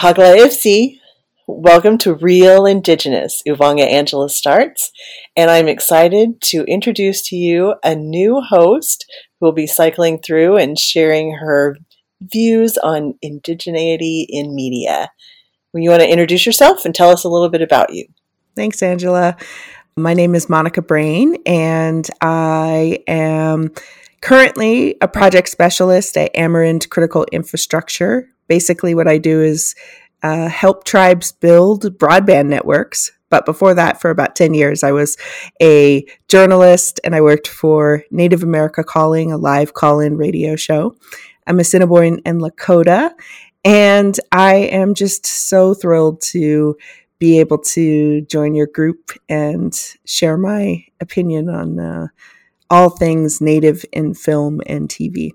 Pagla Ifsi, welcome to Real Indigenous. Uvanga Angela starts, and I'm excited to introduce to you a new host who will be cycling through and sharing her views on indigeneity in media. You want to introduce yourself and tell us a little bit about you. Thanks, Angela. My name is Monica Braine, and I am currently a project specialist at Amerind Critical Infrastructure. Basically, what I do is uh, help tribes build broadband networks. But before that, for about 10 years, I was a journalist and I worked for Native America Calling, a live call in radio show. I'm a Assiniboine and Lakota, and I am just so thrilled to be able to join your group and share my opinion on uh, all things native in film and TV.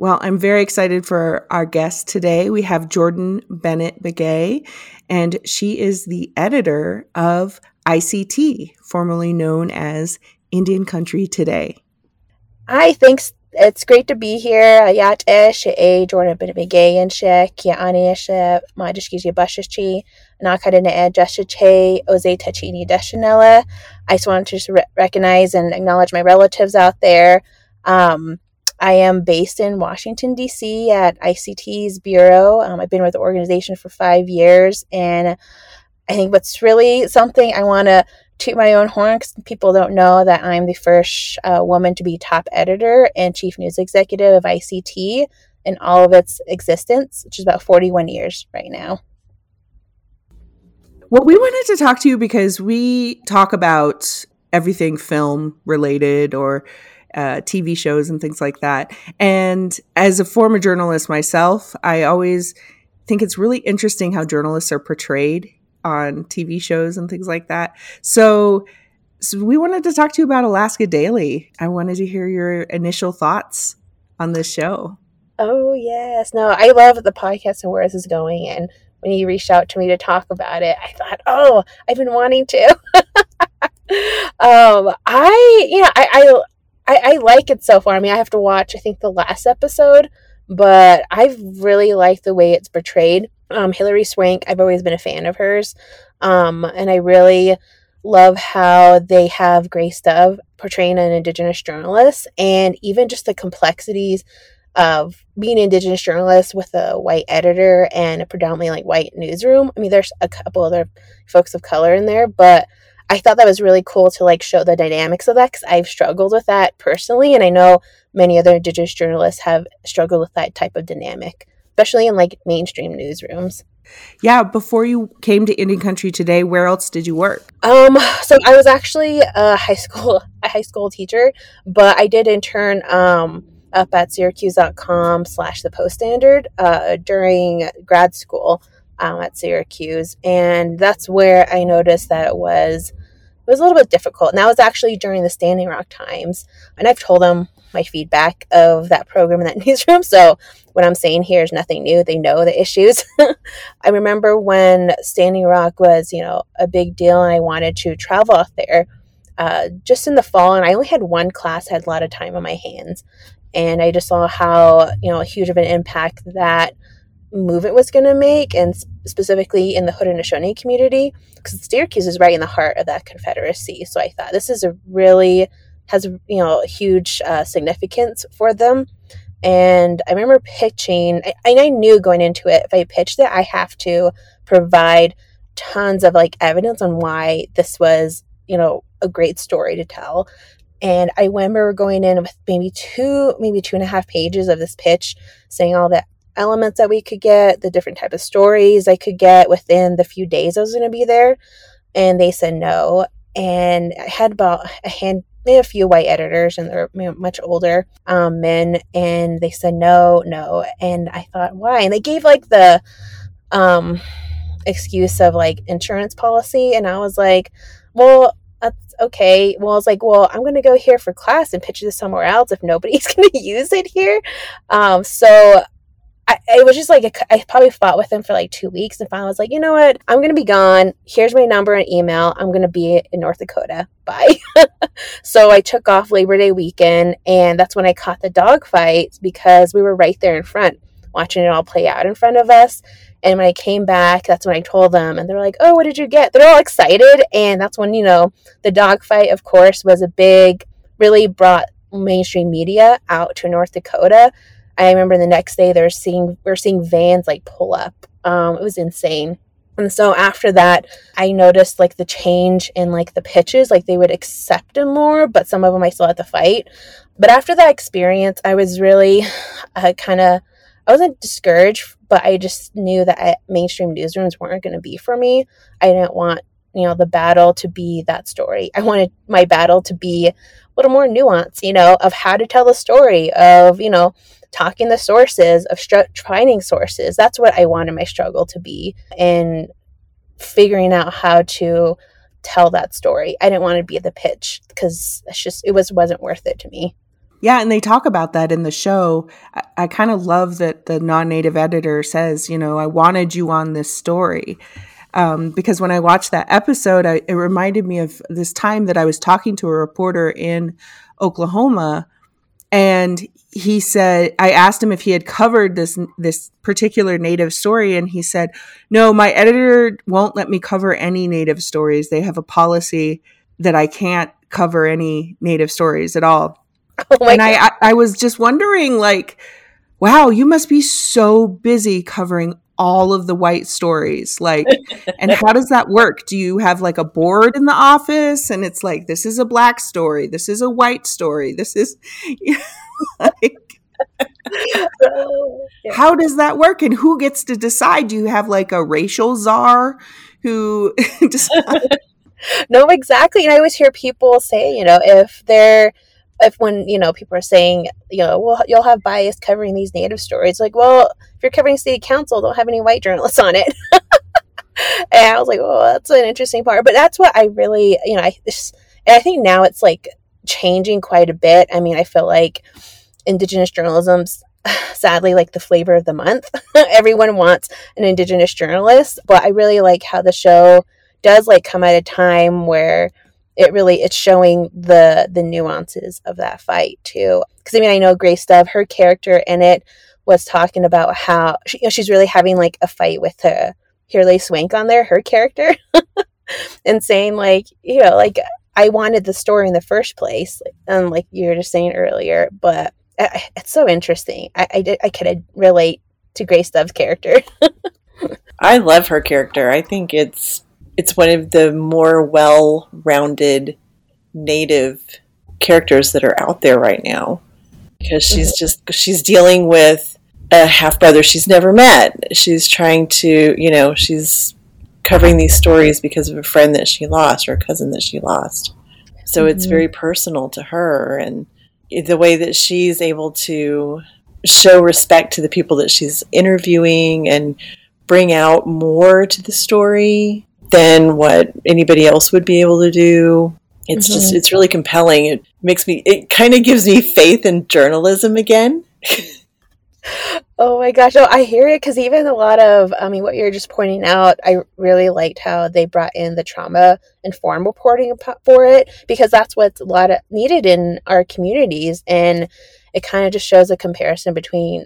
Well, I'm very excited for our guest today. We have Jourdan Bennett Begaye, and she is the editor of ICT, formerly known as Indian Country Today. Hi, thanks. It's great to be here. Yat ish e Jourdan Bennett Begaye and she kia ani ish ma dishkiji bashichi nakada ne che oze tachini deshanella. I just wanted to recognize and acknowledge my relatives out there. Um, I am based in Washington, D.C. at ICT's Bureau. Um, I've been with the organization for five years, and I think what's really something I want to toot my own horn because people don't know that I'm the first uh, woman to be top editor and chief news executive of ICT in all of its existence, which is about 41 years right now. Well, we wanted to talk to you because we talk about everything film related or uh, TV shows and things like that. And as a former journalist myself, I always think it's really interesting how journalists are portrayed on TV shows and things like that. So, so we wanted to talk to you about Alaska Daily. I wanted to hear your initial thoughts on this show. Oh yes, no, I love the podcast and where this is going. And when you reached out to me to talk about it, I thought, oh, I've been wanting to. um, I, you know, I, I I, I like it so far. I mean, I have to watch, I think, the last episode, but I've really liked the way it's portrayed. Um, Hilary Swank, I've always been a fan of hers. Um, and I really love how they have Grace Dove portraying an Indigenous journalist and even just the complexities of being an Indigenous journalist with a white editor and a predominantly like white newsroom. I mean, there's a couple other folks of color in there, but I thought that was really cool to like show the dynamics of that because I've struggled with that personally, and I know many other Indigenous journalists have struggled with that type of dynamic, especially in like mainstream newsrooms. Yeah, before you came to Indian Country today, where else did you work? Um, so I was actually a high school a high school teacher, but I did intern um up at Syracuse.com slash the Post Standard uh, during grad school um, at Syracuse, and that's where I noticed that it was it was a little bit difficult. And that was actually during the Standing Rock times. And I've told them my feedback of that program in that newsroom. So what I'm saying here is nothing new. They know the issues. I remember when Standing Rock was, you know, a big deal and I wanted to travel out there uh, just in the fall. And I only had one class, had a lot of time on my hands. And I just saw how, you know, huge of an impact that movement was going to make, and specifically in the Haudenosaunee community, because Syracuse is right in the heart of that Confederacy. So I thought this is a really has you know huge uh, significance for them. And I remember pitching, I, and I knew going into it, if I pitched it, I have to provide tons of like evidence on why this was, you know, a great story to tell. And I remember going in with maybe two, maybe two and a half pages of this pitch, saying all the elements that we could get, the different type of stories I could get within the few days I was going to be there. And they said no. And I had about a hand, a few white editors, and they're much older um, men, and they said no, no. And I thought, why? And they gave like the um, excuse of like insurance policy, and I was like, well, that's okay. Well, I was like, well, I'm going to go here for class and pitch this somewhere else if nobody's going to use it here. Um, so I, it was just like I probably fought with him for like two weeks, and finally I was like, you know what? I'm gonna be gone. Here's my number and email. I'm gonna be in North Dakota. Bye. so I took off Labor Day weekend, and that's when I caught the dog fight because we were right there in front. watching it all play out in front of us. And when I came back, that's when I told them, and they're like, "Oh, what did you get?" They're all excited, and that's when you know the dogfight, of course, was a big, really brought mainstream media out to North Dakota. I remember the next day they're seeing we're seeing vans like pull up. Um, it was insane. And so after that, I noticed like the change in like the pitches, like they would accept them more, but some of them I still had to fight. But after that experience, I was really uh, kind of I wasn't discouraged, but I just knew that I, mainstream newsrooms weren't going to be for me. I didn't want you know the battle to be that story. I wanted my battle to be a little more nuanced, you know, of how to tell the story of you know talking the sources of str- finding sources. That's what I wanted my struggle to be, and figuring out how to tell that story. I didn't want to be the pitch because it's just it was wasn't worth it to me. Yeah, and they talk about that in the show. I, I kind of love that the non-native editor says, you know, I wanted you on this story. Um, because when I watched that episode, I, it reminded me of this time that I was talking to a reporter in Oklahoma, and he said I asked him if he had covered this this particular native story. And he said no my editor won't let me cover any native stories. They have a policy that I can't cover any native stories at all. Oh and I, I I was just wondering like wow you must be so busy covering all of the white stories like and how does that work? Do you have like a board in the office and it's like this is a black story this is a white story this is like, oh, how does that work? And who gets to decide? Do you have like a racial czar who decides? No exactly. And i always hear people say you know if they're if when you know people are saying you know well you'll have bias covering these native stories like well if you're covering city council don't have any white journalists on it and i was like oh that's an interesting part but that's what i really you know i just, and i think now it's like changing quite a bit. I mean, I feel like Indigenous journalism's sadly like the flavor of the month. Everyone wants an Indigenous journalist, but I really like how the show does like come at a time where it really it's showing the the nuances of that fight too. Because I mean, I know Grace Dove, her character in it was talking about how she, you know, she's really having like a fight with her Hilary Swank on there, her character, and saying like you know like I wanted the story in the first place, and like you were just saying earlier. But uh, it's so interesting. I I, did, I could relate to Grace Dove's character. I love her character. I think it's it's one of the more well-rounded native characters that are out there right now because she's mm-hmm. just she's dealing with a half brother she's never met. She's trying to, you know, she's covering these stories because of a friend that she lost or a cousin that she lost. So mm-hmm. it's very personal to her and the way that she's able to show respect to the people that she's interviewing and bring out more to the story than what anybody else would be able to do. It's mm-hmm. just it's really compelling. It makes me it kind of gives me faith in journalism again. Oh my gosh. Oh, I hear it because even a lot of, I mean, what you're just pointing out, I really liked how they brought in the trauma informed reporting for it because that's what's a lot of needed in our communities. And it kind of just shows a comparison between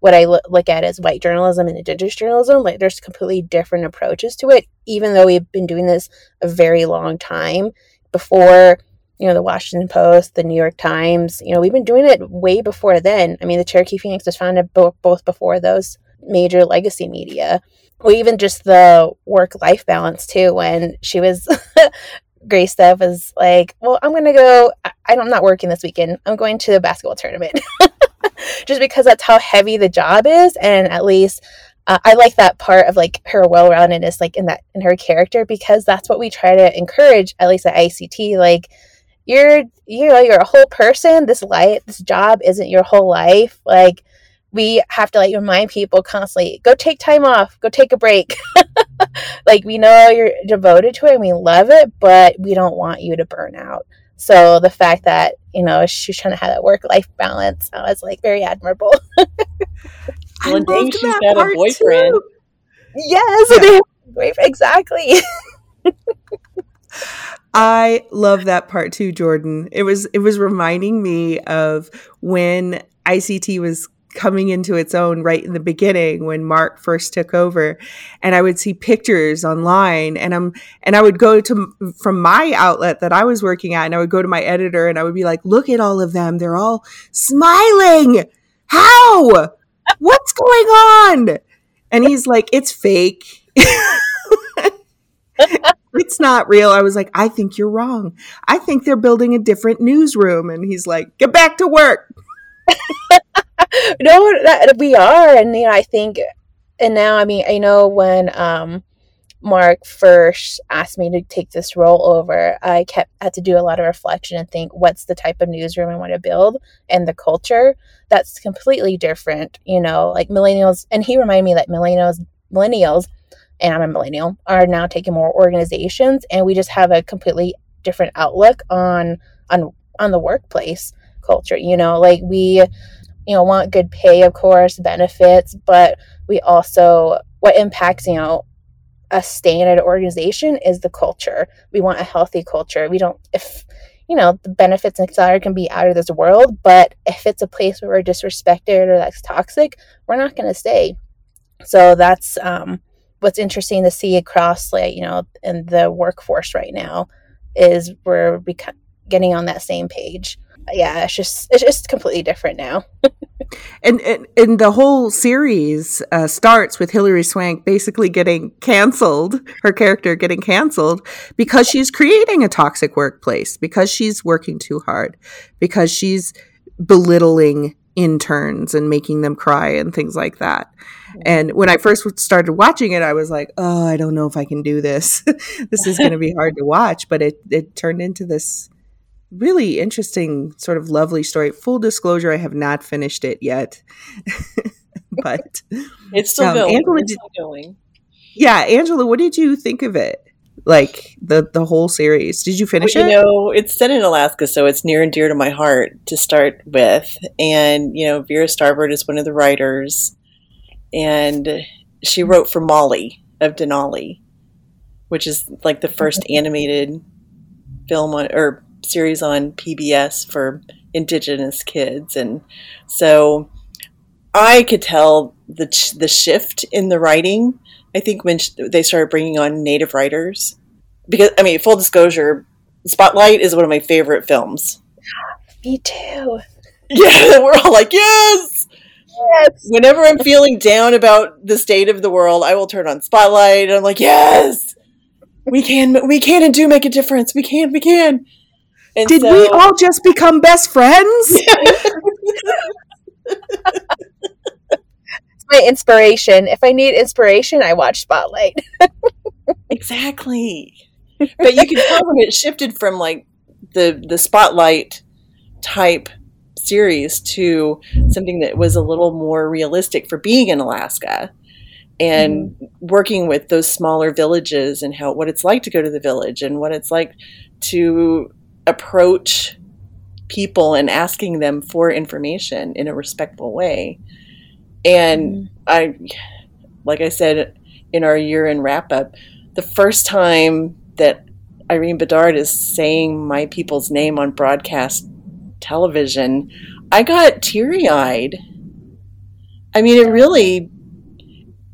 what I look at as white journalism and indigenous journalism. Like there's completely different approaches to it, even though we've been doing this a very long time before you know, the Washington Post, the New York Times. You know, we've been doing it way before then. I mean, the Cherokee Phoenix was founded bo- both before those major legacy media. Or even just the work life balance, too, when she was. Grace Dove was like, Well, I'm going to go. I- I'm not working this weekend. I'm going to the basketball tournament. just because that's how heavy the job is. And at least uh, I like that part of like her well-roundedness, like in that in her character, because that's what we try to encourage, at least at ICT. Like you're you know you're a whole person. This life this job isn't your whole life. Like we have to like remind people constantly go take time off. Go take a break. Like we know you're devoted to it and we love it but we don't want you to burn out so the fact that you know she's trying to have that work life balance I was like very admirable well, dang, she's got a boyfriend too. yes yeah. exactly I love that part too, Jourdan. It was it was reminding me of when ICT was coming into its own right in the beginning when Mark first took over and I would see pictures online and I'm and I would go to from my outlet that I was working at and I would go to my editor and I would be like look at all of them they're all smiling how what's going on and he's like it's fake it's not real. I was like, I think you're wrong. I think they're building a different newsroom. And he's like, get back to work. no, that, we are. And, you know, I think, and now, I mean, I know when, um, Mark first asked me to take this role over, I kept had to do a lot of reflection and think what's the type of newsroom I want to build and the culture that's completely different, you know, like millennials and he reminded me that millennials millennials and I'm a millennial, are now taking more organizations, and we just have a completely different outlook on on on the workplace culture. You know, like we, you know, want good pay, of course, benefits, but we also what impacts you know a standard organization is the culture. We want a healthy culture. We don't if you know the benefits and salary can be out of this world, but if it's a place where we're disrespected or that's toxic, we're not going to stay. So that's um, what's interesting to see across like you know in the workforce right now is we're beca- getting on that same page yeah it's just it's just completely different now and, and, and the whole series uh, starts with hilary swank basically getting canceled her character getting canceled because she's creating a toxic workplace because she's working too hard because she's belittling interns and making them cry and things like that. And when I first started watching it, I was like, "Oh, I don't know if I can do this. this is going to be hard to watch." But it it turned into this really interesting, sort of lovely story. Full disclosure: I have not finished it yet, but it's still, um, going. Angela, it's still going. Yeah, Angela, what did you think of it? like the the whole series. Did you finish well, it? You know, it's set in Alaska, so it's near and dear to my heart to start with. And you know, Vera Starbard is one of the writers, and she wrote for Molly of Denali, which is like the first animated film on or series on PBS for Indigenous kids, and so I could tell the the shift in the writing I think when they started bringing on native writers, because I mean, full disclosure, Spotlight is one of my favorite films. Me too. Yeah, we're all like, yes. Yes. Whenever I'm feeling down about the state of the world, I will turn on Spotlight, and I'm like, yes, we can, we can and do make a difference. We can, we can. And Did so, we all just become best friends? it's my inspiration. If I need inspiration, I watch Spotlight. exactly. But you can tell when it shifted from like the the Spotlight type series to something that was a little more realistic for being in Alaska and mm-hmm. working with those smaller villages and how what it's like to go to the village and what it's like to approach people and asking them for information in a respectful way and mm-hmm. I, like I said in our year in wrap up, the first time that Irene Bedard is saying my people's name on broadcast television, I got teary eyed. I mean, it really,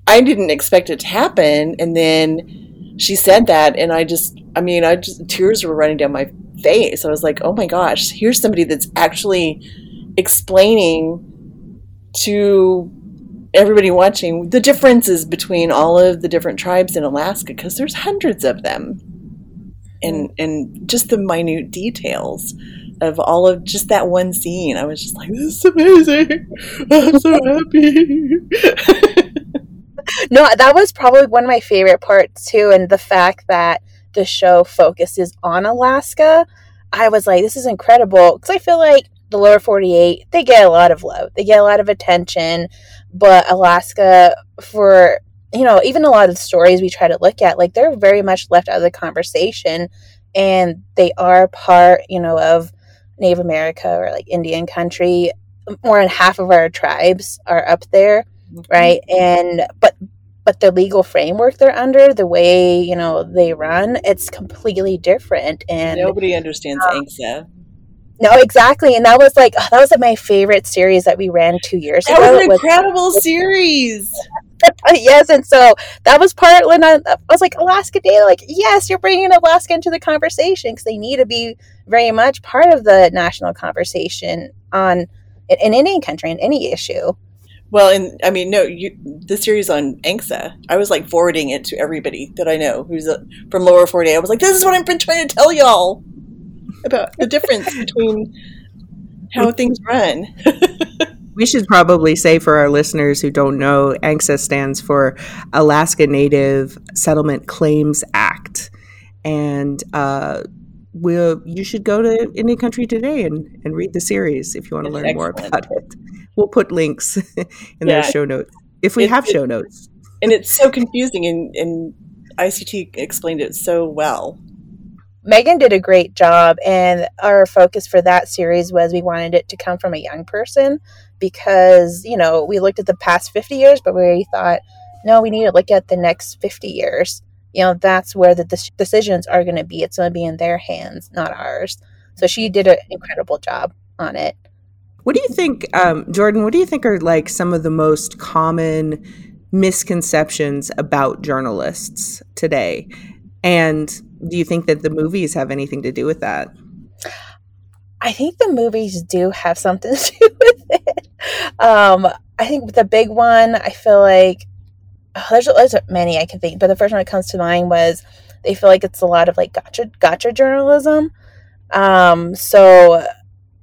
I didn't expect it to happen. And then she said that, and I just, I mean, I just, tears were running down my face. I was like, oh my gosh, here's somebody that's actually explaining to everybody watching the differences between all of the different tribes in Alaska because there's hundreds of them. And and just the minute details of all of just that one scene I was just like this is amazing. I'm so happy. No that was probably one of my favorite parts too and the fact that the show focuses on Alaska I was like this is incredible because I feel like the lower 48 they get a lot of love they get a lot of attention but Alaska, for you know, even a lot of the stories we try to look at, like they're very much left out of the conversation, and they are part, you know, of Native America or like Indian country. More than half of our tribes are up there, mm-hmm. right? And but but the legal framework they're under, the way you know they run, it's completely different. And nobody understands um, ANCSA. No, exactly, and that was like oh, that was like my favorite series that we ran two years that ago. That was an incredible was, series. yes, and so that was part when I, I, was like Alaska Day, like yes, you're bringing Alaska into the conversation because they need to be very much part of the national conversation on in, in any country in any issue. Well, and I mean, no, you, the series on ANCSA, I was like forwarding it to everybody that I know who's a, from lower 48. I was like, this is what I've been trying to tell y'all about the difference between how things run. we should probably say for our listeners who don't know, ANCSA stands for Alaska Native Settlement Claims Act. And uh, we'll, you should go to Indian Country Today and, and read the series if you want to learn excellent. more about it. We'll put links in yeah. the show notes if we have show notes. And it's so confusing, and, and ICT explained it so well. Megan did a great job, and our focus for that series was we wanted it to come from a young person because, you know, we looked at the past 50 years, but we thought, no, we need to look at the next 50 years. You know, that's where the de- decisions are going to be. It's going to be in their hands, not ours. So she did an incredible job on it. What do you think, um, Jourdan? What do you think are like some of the most common misconceptions about journalists today? And do you think that the movies have anything to do with that? I think the movies do have something to do with it. Um, I think the big one, I feel like oh, there's, there's many I can think, but the first one that comes to mind was they feel like it's a lot of like gotcha gotcha journalism. Um, so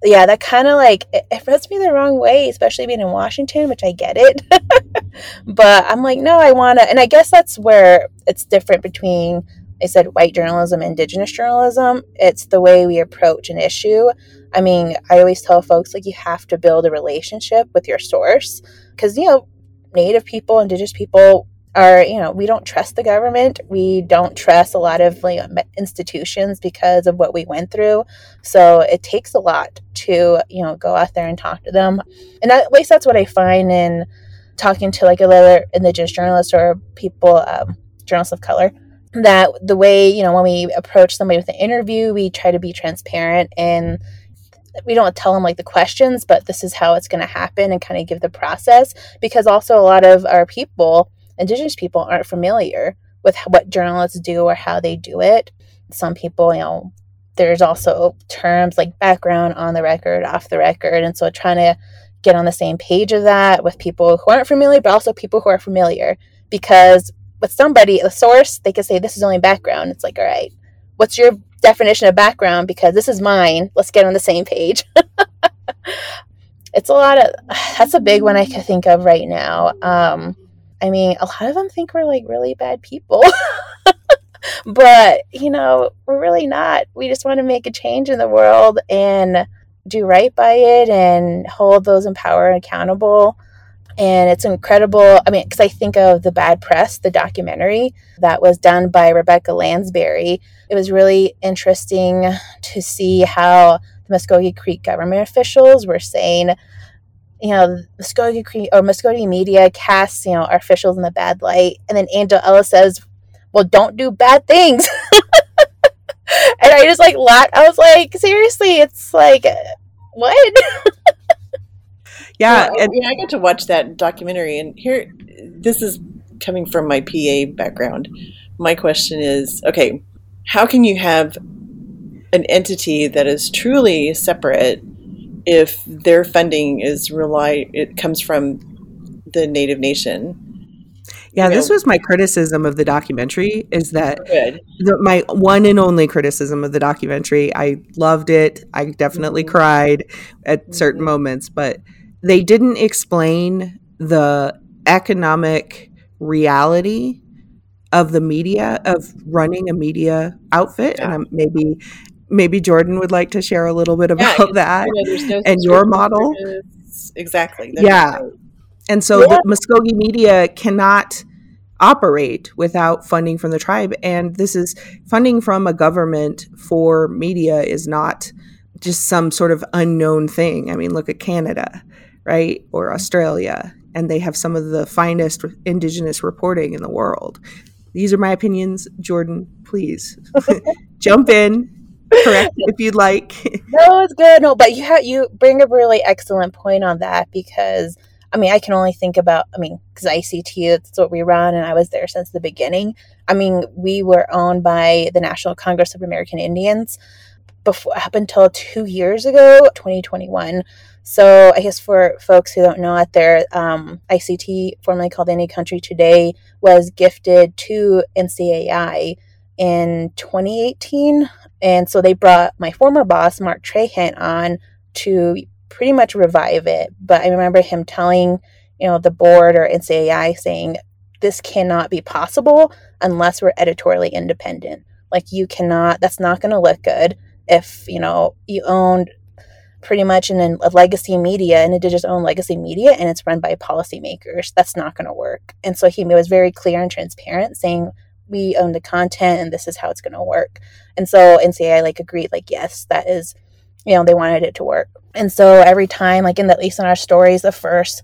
yeah, that kind of like it, it rubs me the wrong way, especially being in Washington, which I get it. but I'm like, no, I want to, and I guess that's where it's different between I said white journalism, indigenous journalism. It's the way we approach an issue. I mean, I always tell folks like you have to build a relationship with your source because, you know, native people, indigenous people are, you know, we don't trust the government. We don't trust a lot of like, institutions because of what we went through. So it takes a lot to, you know, go out there and talk to them. And at least that's what I find in talking to like other indigenous journalists or people, um, journalists of color that the way you know when we approach somebody with an interview we try to be transparent and we don't tell them like the questions but this is how it's going to happen and kind of give the process because also a lot of our people indigenous people aren't familiar with what journalists do or how they do it some people you know there's also terms like background on the record off the record and so trying to get on the same page of that with people who aren't familiar but also people who are familiar because with somebody, a source, they could say, This is only background. It's like, All right, what's your definition of background? Because this is mine. Let's get on the same page. it's a lot of, that's a big one I can think of right now. Um, I mean, a lot of them think we're like really bad people. but, you know, we're really not. We just want to make a change in the world and do right by it and hold those in power accountable and it's incredible. I mean, because I think of the Bad Press, the documentary that was done by Rebecca Landsberry. It was really interesting to see how the Muskogee Creek government officials were saying, you know, Muskogee Creek or Mvskoke Media casts, you know, our officials in the bad light. And then Angel Ellis says, well, don't do bad things. and I just like laughed. I was like, seriously, it's like, what? Yeah, well, and- yeah, I got to watch that documentary, and here, this is coming from my PA background. My question is, okay, how can you have an entity that is truly separate if their funding is rely it comes from the native nation? Yeah, you know, this was my criticism of the documentary. Is that the, my one and only criticism of the documentary? I loved it. I definitely mm-hmm. cried at certain mm-hmm. moments, but they didn't explain the economic reality of the media of running a media outfit yeah. and I'm, maybe maybe Jourdan would like to share a little bit about yeah, that you know, no and your model exactly That's yeah right. and so yeah. the Mvskoke Media cannot operate without funding from the tribe and this is funding from a government for media is not just some sort of unknown thing i mean look at canada right? Or Australia. And they have some of the finest indigenous reporting in the world. These are my opinions. Jourdan, please jump in. Correct if you'd like. no, it's good. No, but you have you bring a really excellent point on that because I mean, I can only think about, I mean, because ICT, that's what we run, and I was there since the beginning. I mean, we were owned by the National Congress of American Indians before up until two years ago, 2021. So I guess for folks who don't know out there, um, ICT, formerly called Indian Country Today, was gifted to NCAI in 2018. And so they brought my former boss, Mark Trahant, on to pretty much revive it. But I remember him telling, you know, the board or NCAI saying, this cannot be possible unless we're editorially independent. Like you cannot, that's not going to look good if, you know, you owned pretty much in a legacy media, and indigenous own legacy media, and it's run by policymakers. That's not going to work. And so he was very clear and transparent, saying we own the content, and this is how it's going to work. And so NCAI like agreed, like yes, that is, you know, they wanted it to work. And so every time, like in the, at least in our stories, the first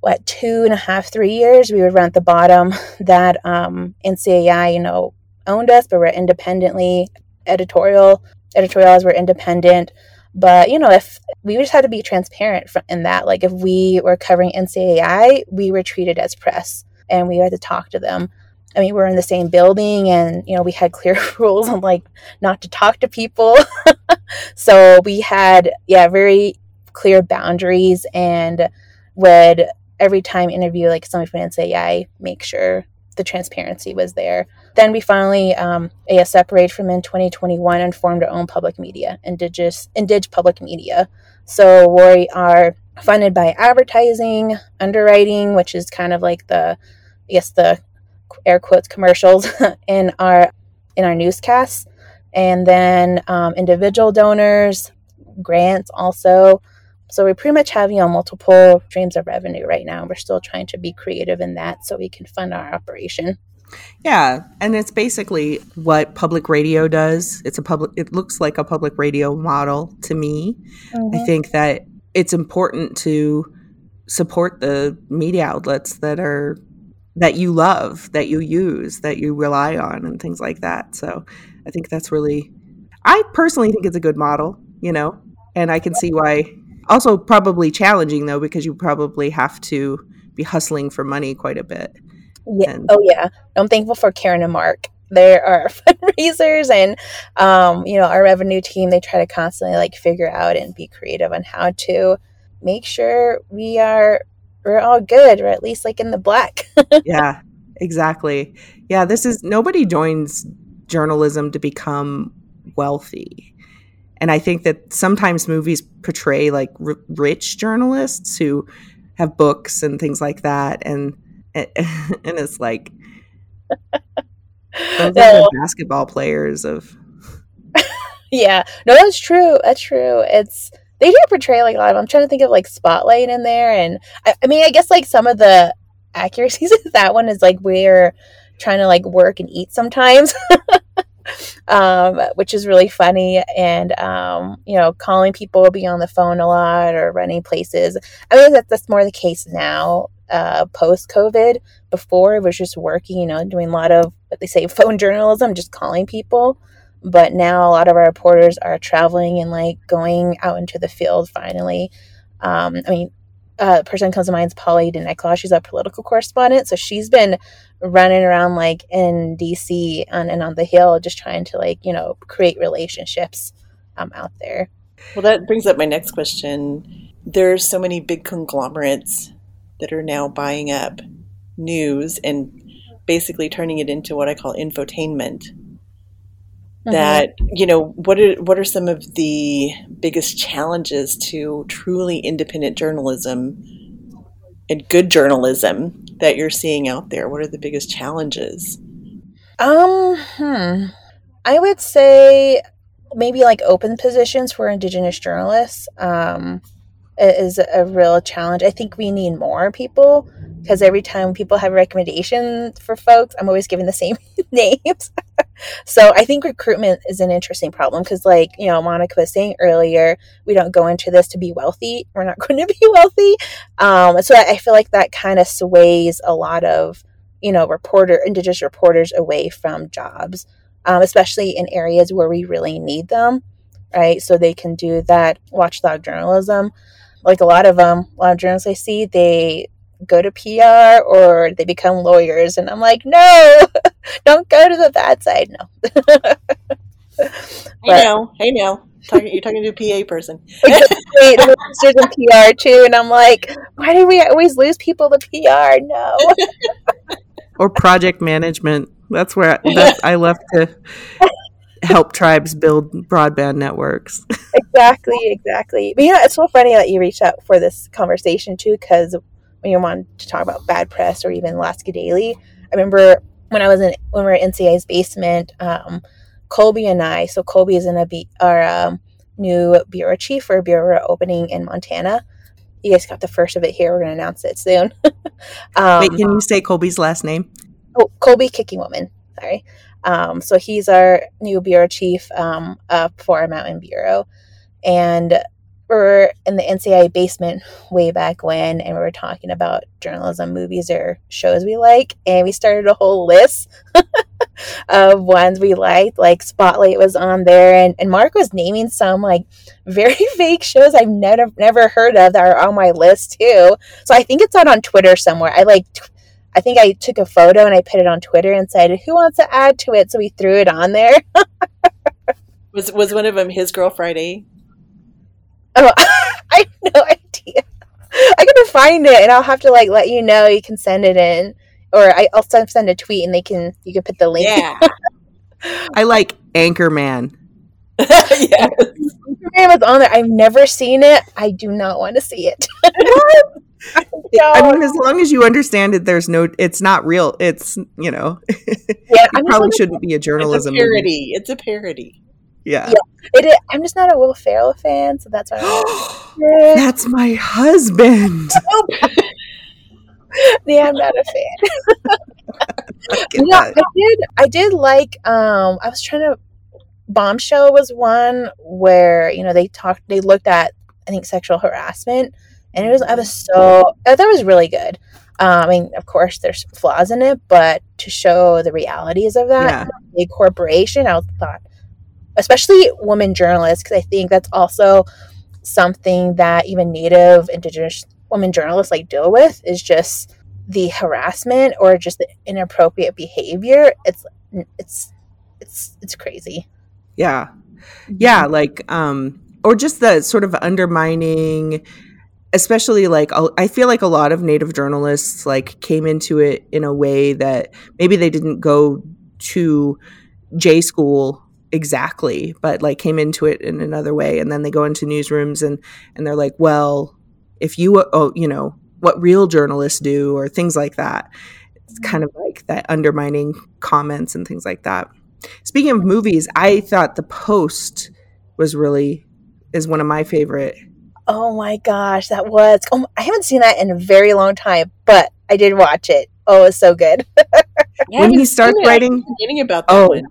what two and a half, three years, we would run at the bottom that um, NCAI, you know, owned us, but we're independently editorial. Editorials were independent but you know, if we just had to be transparent in that, like if we were covering NCAI, we were treated as press, and we had to talk to them. I mean, we're in the same building, and you know, we had clear rules on like not to talk to people. so we had, yeah, very clear boundaries, and would every time interview like somebody from NCAI, make sure the transparency was there. Then we finally um, AS separated from in 2021 and formed our own public media, Indigenous IndiJ Public Media. So we are funded by advertising, underwriting, which is kind of like the, yes, the air quotes commercials in our in our newscasts, and then um, individual donors, grants also. So we pretty much have you know multiple streams of revenue right now. We're still trying to be creative in that so we can fund our operation. Yeah, and it's basically what public radio does. It's a public it looks like a public radio model to me. Mm-hmm. I think that it's important to support the media outlets that are that you love, that you use, that you rely on and things like that. So, I think that's really I personally think it's a good model, you know. And I can see why also probably challenging though because you probably have to be hustling for money quite a bit. Yeah. And, oh yeah. I'm thankful for Karen and Mark. There are fundraisers and um, you know, our revenue team, they try to constantly like figure out and be creative on how to make sure we are we're all good, or at least like in the black. yeah, exactly. Yeah, this is nobody joins journalism to become wealthy. And I think that sometimes movies portray like r- rich journalists who have books and things like that. And and, it's like those no. basketball players of yeah no that's true that's true it's they do portray like a lot of i'm trying to think of like spotlight in there and I, I mean i guess like some of the accuracies of that one is like we're trying to like work and eat sometimes um, which is really funny. And, um, you know, calling people, being on the phone a lot or running places. I mean, that, that's more the case now uh, post COVID. Before it was just working, you know, doing a lot of what they say phone journalism, just calling people. But now a lot of our reporters are traveling and like going out into the field finally. Um, I mean, uh, person comes to mind is Pauly Denetclaw. She's a political correspondent, so she's been running around like in DC and, and on the Hill, just trying to like you know create relationships um, out there. Well, that brings up my next question. There's so many big conglomerates that are now buying up news and basically turning it into what I call infotainment. Mm-hmm. That you know, what are what are some of the biggest challenges to truly independent journalism and good journalism that you're seeing out there? What are the biggest challenges? Um, hmm. I would say maybe like open positions for Indigenous journalists. Um, is a real challenge. I think we need more people because every time people have recommendations for folks, I'm always giving the same names. so I think recruitment is an interesting problem because, like, you know, Monica was saying earlier, we don't go into this to be wealthy. We're not going to be wealthy. Um, so I feel like that kind of sways a lot of, you know, reporter, Indigenous reporters away from jobs. um, especially in areas where we really need them, right? So they can do that watchdog journalism. Like a lot of them, a lot of journalists I see, they go to PR or they become lawyers, and I'm like, no, don't go to the bad side. No. I know, I know. Talking, you're talking to a PA person. exactly. There's in PR too, and I'm like, why do we always lose people to PR? No. or project management. That's where I, that's, I love to help tribes build broadband networks. exactly, exactly. But yeah, it's so funny that you reached out for this conversation too, because when you want to talk about bad press or even Alaska Daily, I remember when I was in when we were in NCI's basement. Um, Kolby and I, so Kolby is in a be- our um, new bureau chief for a bureau opening in Montana. You guys got the first of it here. We're going to announce it soon. um, Wait, can you say Kolby's last name? Oh, Kolby KickingWoman. Sorry. Um, so he's our new bureau chief um, for our Mountain Bureau. And we're in the NCI basement way back when, and we were talking about journalism, movies, or shows we like. And we started a whole list of ones we liked. Like Spotlight was on there, and, and Mark was naming some like very fake shows I've never never heard of that are on my list too. So I think it's out on Twitter somewhere. I like. T- I think I took a photo and I put it on Twitter and said, "Who wants to add to it?" So we threw it on there. was was one of them his girl Friday? Oh, I have no idea. I gotta find it, and I'll have to like let you know. You can send it in, or I, will send a tweet, and they can you can put the link. Yeah. I like Anchorman. yes. Anchorman was on there. I've never seen it. I do not want to see it. I, I mean, as long as you understand it, there's no. It's not real. It's you know. Yeah, it probably shouldn't be a journalism. It's a parody. Movie. It's a parody. Yeah. yeah. It is, I'm just not a Will Ferrell fan, so that's why. that's my husband. yeah, I'm not a fan. yeah, I did. I did like. Um, I was trying to. Bombshell was one where you know they talked. They looked at I think sexual harassment, and it was. I was so. I thought it was really good. Um, I mean, of course, there's flaws in it, but to show the realities of that yeah. big corporation, I thought especially women journalists, because I think that's also something that even Native Indigenous women journalists like deal with is just the harassment or just the inappropriate behavior. It's it's it's it's crazy. Yeah, yeah, like um, or just the sort of undermining especially like i feel like a lot of native journalists like came into it in a way that maybe they didn't go to j school exactly, but like came into it in another way. And then they go into newsrooms and and they're like, well, if you oh you know what real journalists do or things like that. It's mm-hmm. kind of like that undermining comments and things like that. Speaking of movies, I thought The Post was really is one of my favorite. Oh my gosh, that was. Oh, I haven't seen that in a very long time, but I did watch it. Oh, it's so good. when he starts writing, forgetting about that oh, one.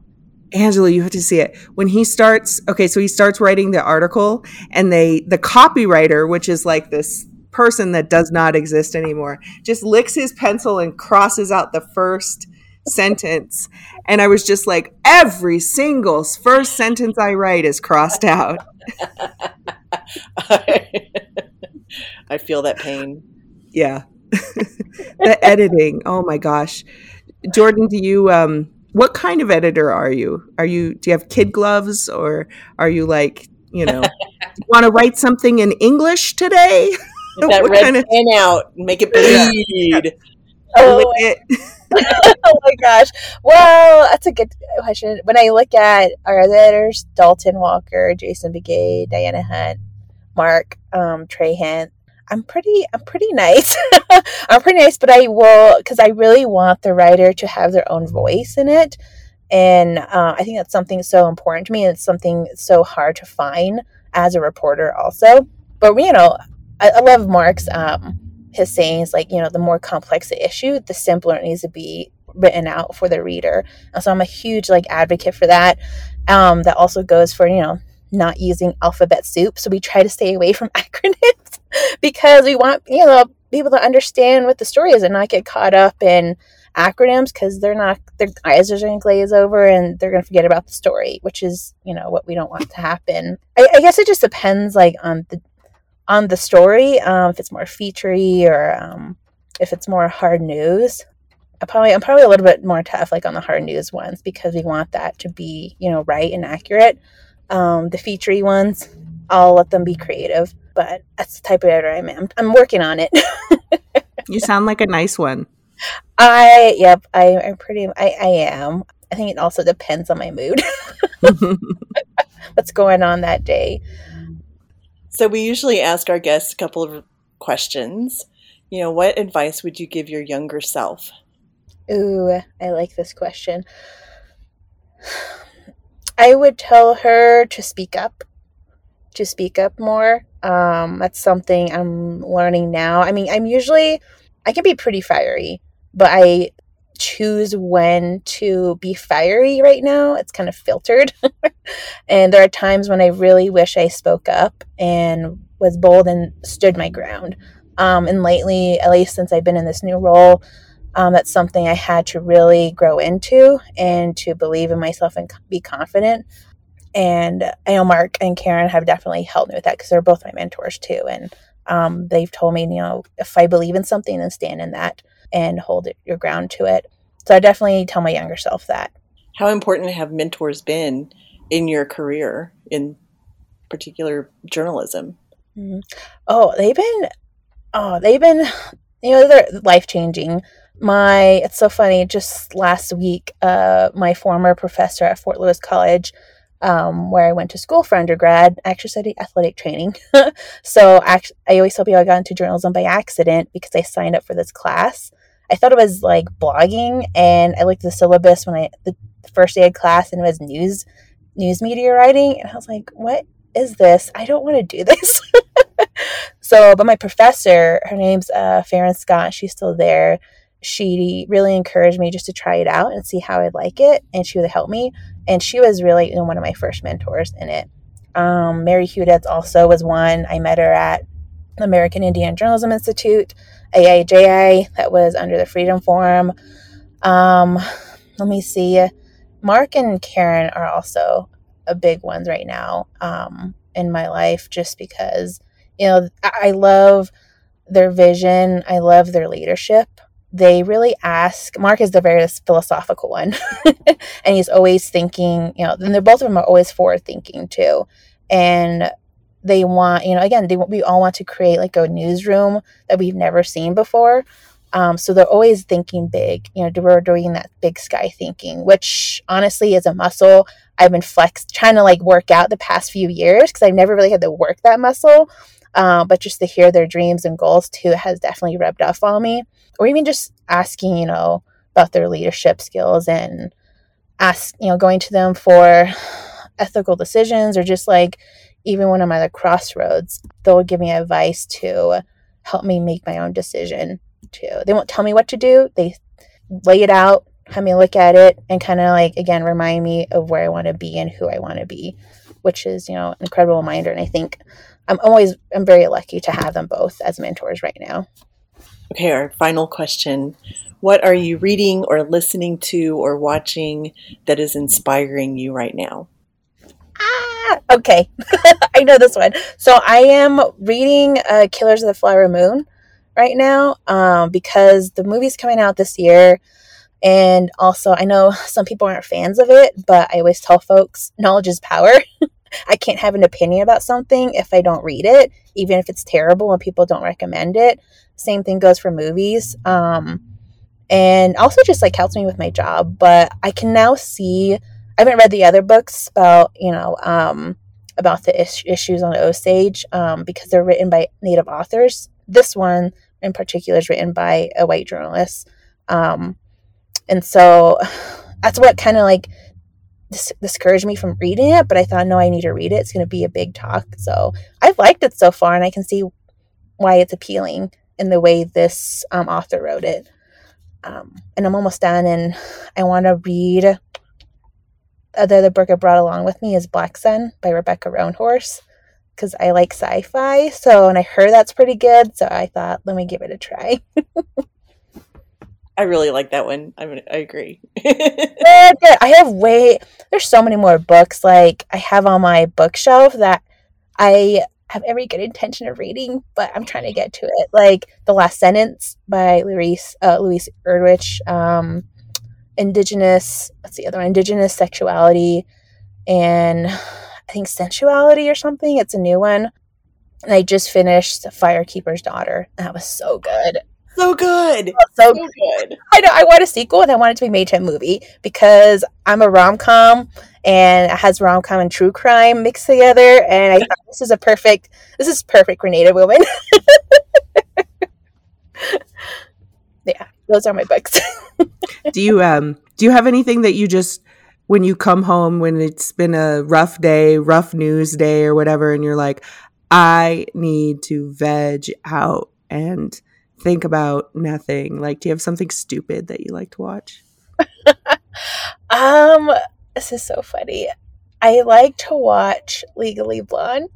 Angela, you have to see it. When he starts, okay, so he starts writing the article and they the copywriter, which is like this person that does not exist anymore, just licks his pencil and crosses out the first sentence. And I was just like, every single first sentence I write is crossed out. I feel that pain. Yeah. the editing. Oh my gosh. Jourdan, do you um what kind of editor are you? Are you do you have kid gloves or are you like, you know, you want to write something in English today? that red kind of... pen out, make it bleed. oh, oh my gosh. Well, that's a good question. When I look at our editors, Dalton Walker, Jason Begay, Dianna Hunt, Mark, um, Trahant, I'm pretty I'm pretty nice. I'm pretty nice, but I will because I really want the writer to have their own voice in it, and uh, I think that's something so important to me. And it's something so hard to find as a reporter, also. But you know, I, I love Mark's um, his sayings like you know the more complex the issue, the simpler it needs to be written out for the reader. And so I'm a huge like advocate for that. Um, that also goes for you know not using alphabet soup. So we try to stay away from acronyms because we want, you know, people to understand what the story is and not get caught up in acronyms because they're not their eyes are going to glaze over and they're going to forget about the story, which is you know what we don't want to happen. I, I guess it just depends like on the on the story um, if it's more featurey or um, if it's more hard news. I probably I'm probably a little bit more tough like on the hard news ones because we want that to be you know right and accurate. Um, the featurey ones, I'll let them be creative, but that's the type of editor I'm. I'm, I'm working on it. you sound like a nice one. I yep, I, I'm pretty. I, I am. I think it also depends on my mood. What's going on that day? So we usually ask our guests a couple of questions. You know, what advice would you give your younger self? Ooh, I like this question. I would tell her to speak up, to speak up more. Um, that's something I'm learning now. I mean, I'm usually, I can be pretty fiery, but I choose when to be fiery right now. It's kind of filtered. and there are times when I really wish I spoke up and was bold and stood my ground. Um, and lately, at least since I've been in this new role, um, that's something I had to really grow into and to believe in myself and be confident. And I know Mark and Karen have definitely helped me with that because they're both my mentors too. And um, they've told me, you know, if I believe in something, then stand in that and hold it, your ground to it. So I definitely tell my younger self that. How important have mentors been in your career, in particular journalism? Mm-hmm. Oh, they've been, oh, they've been, you know, they're life changing my it's so funny just last week uh, my former professor at fort lewis college um, where i went to school for undergrad I actually studied athletic training. So actually, i always tell people i got into journalism by accident because i signed up for this class. I thought it was like blogging and i looked at the syllabus when i the first day of class and it was news news media writing and i was like what is this? I don't want to do this. So but my professor her name's uh, Farron Scott she's still there she really encouraged me just to try it out and see how I'd like it, and she would help me. And she was really one of my first mentors in it. Um, Mary Hudetz also was one. I met her at the American Indian Journalism Institute, AIJI, that was under the Freedom Forum. Um, let me see. Mark and Karen are also a big ones right now um, in my life, just because you know I love their vision. I love their leadership they really ask mark is the very philosophical one. And he's always thinking you know and they're both of them are always forward thinking too. And they want you know again they, we all want to create like a newsroom that we've never seen before. Um, so they're always thinking big you know we're doing that big sky thinking which honestly is a muscle i've been flexed trying to like work out the past few years because i've never really had to work that muscle uh, but just to hear their dreams and goals too has definitely rubbed off on me or even just asking, you know, about their leadership skills and ask, you know, going to them for ethical decisions or just like even when I'm at a crossroads, they'll give me advice to help me make my own decision too. They won't tell me what to do. They lay it out, have me look at it and kind of like again remind me of where I want to be and who I want to be, which is, you know, an incredible reminder. And I think I'm always I'm very lucky to have them both as mentors right now. Okay, our final question. What are you reading or listening to or watching that is inspiring you right now? Ah, okay. I know this one. So I am reading uh, Killers of the Flower Moon right now um, because the movie's coming out this year. And also, I know some people aren't fans of it, but I always tell folks knowledge is power. I can't have an opinion about something if I don't read it, even if it's terrible and people don't recommend it. Same thing goes for movies. Um, and also just like helps me with my job. But I can now see, I haven't read the other books about, you know, um, about the is- issues on Osage um, because they're written by Native authors. This one in particular is written by a white journalist. Um, and so that's what kind of like dis- discouraged me from reading it, but I thought, no, I need to read it. It's going to be a big talk. So I've liked it so far, and I can see why it's appealing in the way this um, author wrote it. Um, and I'm almost done, and I want to read. The other book I brought along with me is Black Sun by Rebecca Roanhorse because I like sci fi. So, and I heard that's pretty good. So I thought, let me give it a try. I really like that one. I mean, I agree. I have way there's so many more books like I have on my bookshelf that I have every good intention of reading, but I'm trying to get to it. Like The Last Sentence by Louise uh, Louise Erdrich, um, Indigenous. What's the other one? Indigenous sexuality and I think sensuality or something. It's a new one. And I just finished Firekeeper's Daughter. That was so good. So good. Oh, so, so good. I know. I want a sequel and I want it to be made to a movie because I'm a rom com and it has rom com and true crime mixed together. And I thought this is a perfect, this is perfect Grenada Woman. yeah, those are my books. do you um do you have anything that you just when you come home when it's been a rough day, rough news day or whatever, and you're like, I need to veg out and think about nothing? Like, do you have something stupid that you like to watch? um, this is so funny. I like to watch Legally Blonde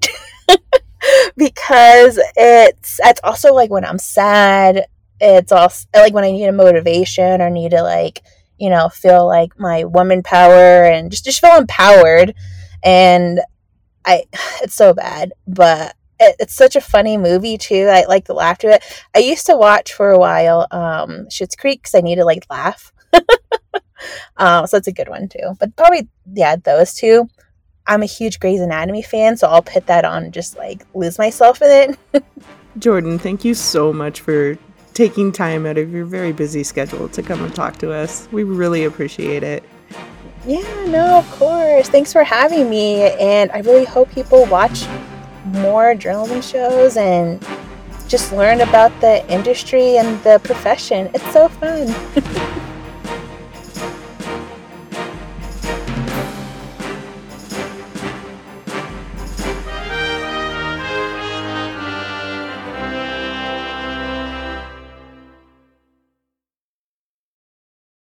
because it's it's also like when I'm sad. It's also like when I need a motivation or need to like you know feel like my woman power and just just feel empowered. And I it's so bad, but it, it's such a funny movie too. I like the laughter. It. I used to watch for a while um Schitt's Creek because I need to like laugh. um, so it's a good one too. But probably yeah, those two. I'm a huge Grey's Anatomy fan, so I'll put that on and just like lose myself in it. Jourdan, thank you so much for taking time out of your very busy schedule to come and talk to us. We really appreciate it. Yeah, no, of course. Thanks for having me. And I really hope people watch more journalism shows and just learn about the industry and the profession. It's so fun.